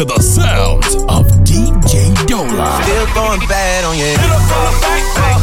to the sounds of DJ Daula. Still going bad on you.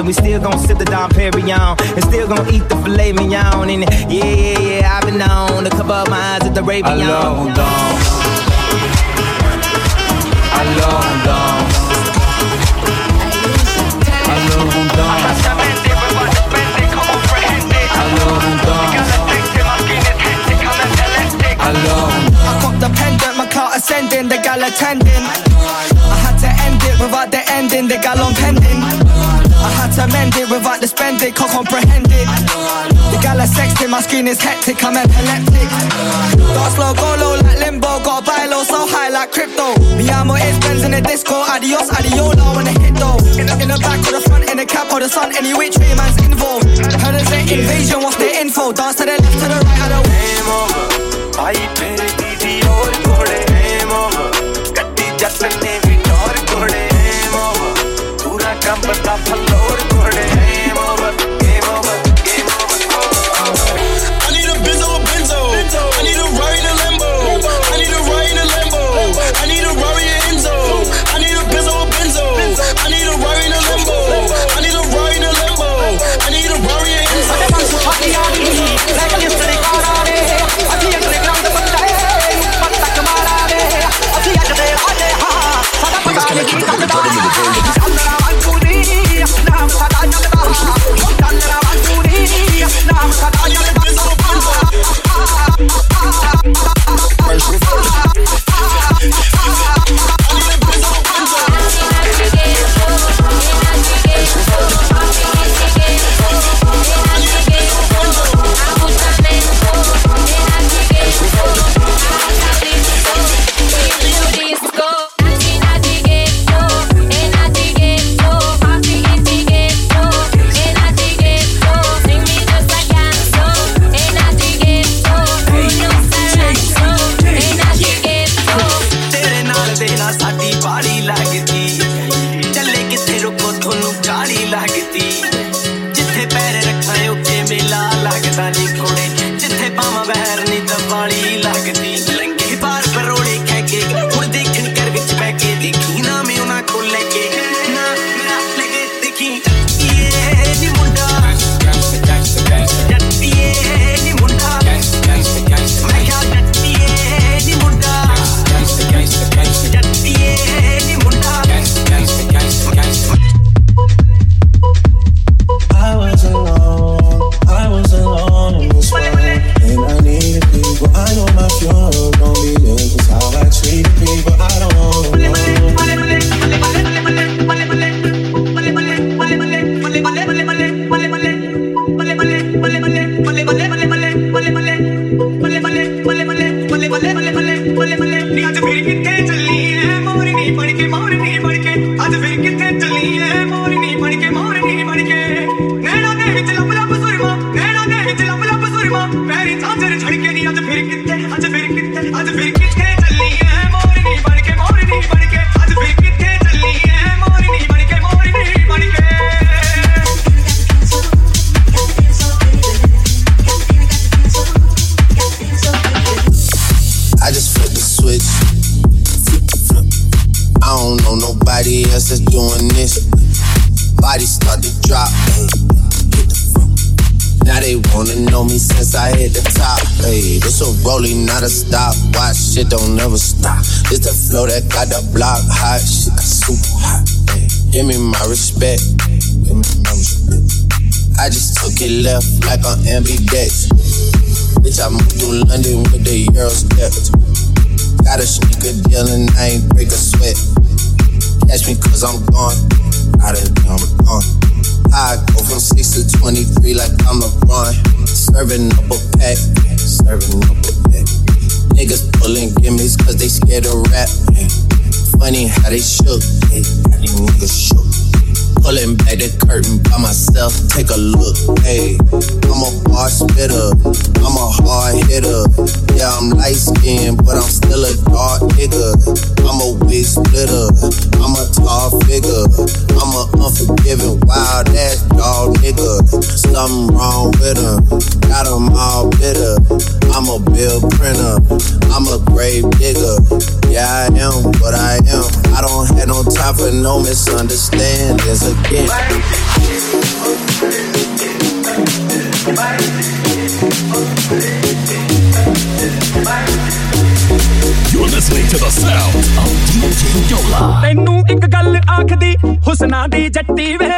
And we still gon' sip the Dom Perignon and still gonna eat the filet mignon. And yeah, yeah, yeah, I've been known to cover up my eyes at the Raven. Alone, Dom. Alone, Dom. Alone, Dom. Alone. I got the pendant, my car ascending, the gal attending. I without the ending. the got long pending. I had to mend it without the spending, can't comprehend it. The gal is sexting, my screen is hectic, I'm epileptic. Dark slow, go low like limbo, got a buy low, so high like crypto. Me and my friends in the disco, adios, adiola when I hit though. In the, in the back or the front, in the cap or the sun, any which way man's involved. How does it invasion? What's the info? Dance to the left, to the right, I don't. Game over, I play the old, game over. Got the ਰੱਬ ਦਾ floor ਕੋੜੇ ਐ ਮੋਹਬਤ to doing this. Body start to drop, ayy. Now they wanna know me since I hit the top. Hey, this a rolling, not a stop. Why shit don't never stop. It's the flow that got the block hot. Shit got super hot. Give me my respect. Give me my respect. I just took it left like on ambidex. Bitch, I moved to London with the Euro left. Got a sneaker deal and I ain't break a sweat. Catch me cause I'm gone. The I'm gone. I go from 6 to 23 like I'm a run. Serving up a pack. Serving up a pack. Niggas pulling gimmies cause they scared of rap. Funny how they shook. Hey, how these niggas shook. Pulling back the curtain by myself, take a look. Hey, I'm a bar spitter, I'm a hard Yeah, I'm light skinned, but I'm still a dark nigga. I'm a wig splitter, I'm a tall figure. I'm a unforgiving, wild ass dog nigga. Something wrong with him, got him all bitter. I'm a bill printer, I'm a grave digger. Yeah, I am what I am. I don't have no time for no misunderstandings again. Listening to the sound of DJ Dola. ਤੈਨੂੰ ਇੱਕ ਗੱਲ ਆਖਦੀ ਹੁਸਨਾ ਦੀ ਜੱਟੀ ਵੇ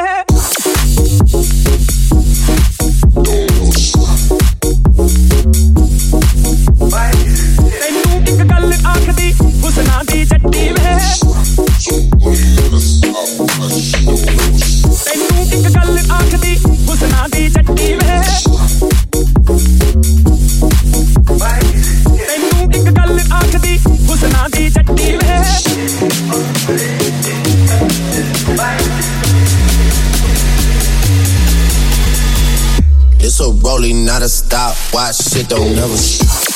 not a stop. Watch shit don't never stop.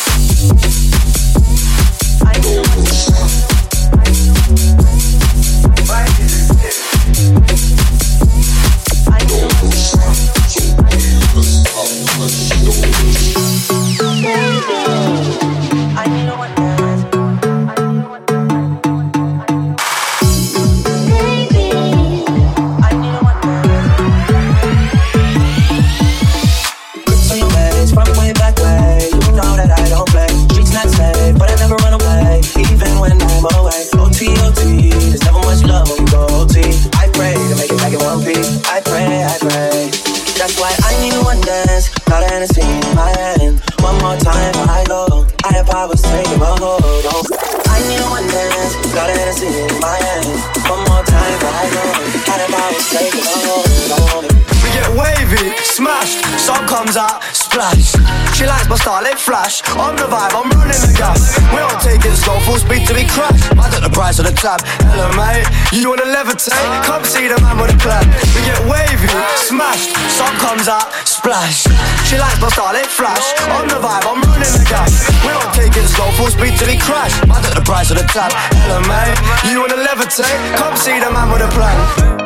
I powers taking my hold. Oh. I need one dance. Got Hennessy in my hand. One more time before I go. I have powers taking my hold. Oh. We get wavy, smashed, sun comes out, splash. She likes my starlit flash. On the vibe, I'm running the gas. We don't take it slow, full speed till we crash. I took the price of the tab. Hello, mate. You wanna levitate? Come see the man with the plan. We get wavy, smashed, sun comes out, splash. She likes my starlit flash. On the vibe, I'm running the gas. We don't take it slow, full speed till we crash. I took the price of the tab. Hello, mate. You wanna levitate? Come see the man with a plan.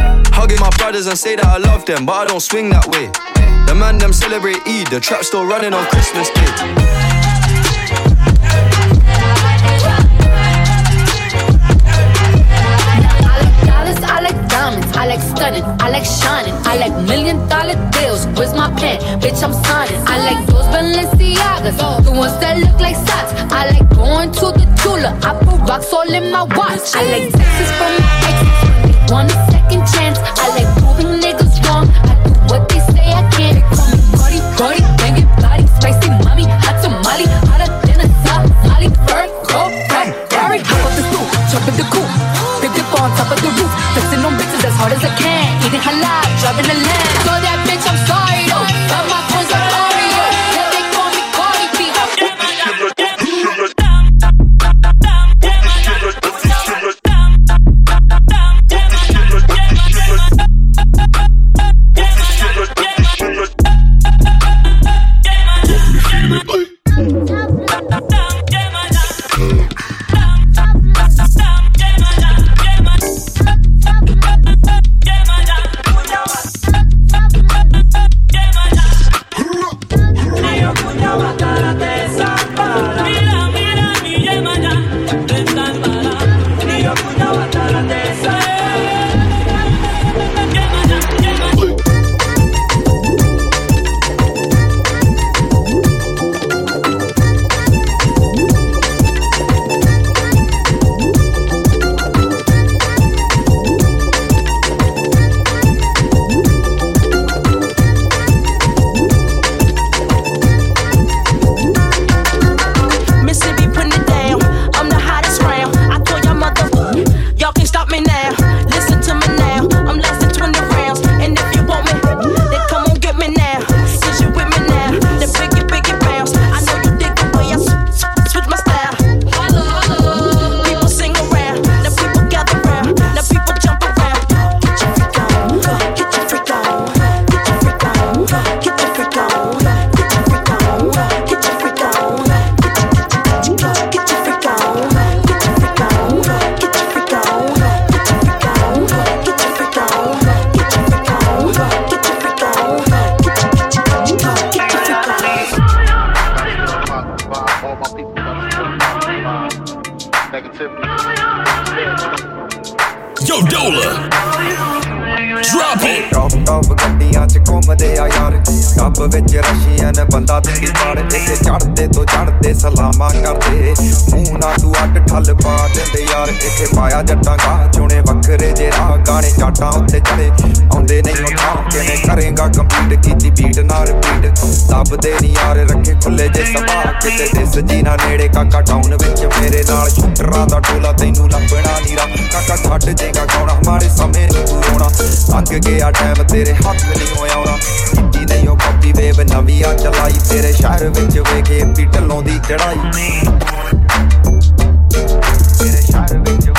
Hugging my brothers and say that I love them, but I don't swing that way. The man them celebrate Eid, the trap still running on Christmas Day. I like stunning, I like shining, I like million dollar deals. Where's my pen? Bitch, I'm signing. I like those Balenciagas, the ones that look like socks. I like going to the jeweler. I put rocks all in my watch. I like Texas from my exes want a second chance. I like proving ਵਿੱਚ Russian ਬੰਦਾ ਤੇਰੀ ਪੜਦੇ ਤੇ ਚੜਦੇ ਤੋਂ ਚੜਦੇ ਸਲਾਮਾ ਕਰਦੇ। ਮੂੰਹ ਨਾ ਤੂੰ ਅੱਡ ਠੱਲ ਪਾ ਦਿੰਦੇ ਯਾਰ, ਇੱਥੇ ਪਾਇਆ ਜੱਟਾਂ ਗਾ ਚੁਣੇ ਵੱਖਰੇ ਜੇ ਰਾਹ, ਗਾਣੇ ਜੱਟਾਂ ਉੱਤੇ ਚੜੇ। ਆਉਂਦੇ ਨਹੀਂ ਉਹ ਥਾਂ ਕਿਵੇਂ ਕਰੇਗਾ ਕੰਪਲੀਟ ਕੀਤੀ ਬੀਟ ਨਾਲ ਸਭ ਦੇ ਨਿਆਰੇ ਰੱਖੇ ਖੁੱਲੇ ਜੇ ਸਭਾ। ਕਿਤੇ ਦਿਸ ਜੀਨਾ ਨੇੜੇ, ਕਾਕਾ ਟਾਊਨ ਵਿੱਚ ਮੇਰੇ ਨਾਲ। ਸ਼ੂਟਰਾਂ ਦਾ ਟੋਲਾ ਤੈਨੂੰ ਲੱਭਣਾ ਨਹੀਂ ਰਾ। ਕਾਕਾ ਛੱਡ ਜੇਗਾ ਕੌਣਾ ਹਮਾਰੇ ਸਮੇਂ ਨੂੰ ਤੂੰ ਰੋਣਾ। ਅੱਗ ਗਿਆ ਟਾਈਮ ਤੇਰੇ ਹੱਥ ਨਹੀਂ ਹੋਇਆ ਆਉਣਾ ਕਿੱਡੀ ਨਹੀਂ ਉਹ ਕਾਪੀ ਵੇਵ ਨਵੀਆਂ ਚਲਾਈ। ਤੇਰੇ ਸ਼ਹਿਰ ਵਿੱਚ ਵੇਖੇ ਪੀ ਢਲੋਂ ਦੀ ਚੜਾਈ ਤੇਰੇ ਸ਼ਹਿਰ ਵਿੱਚ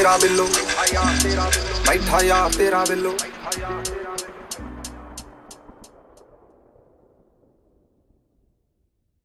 तेरा बिल्लो बैठा यार तेरा बिल्लो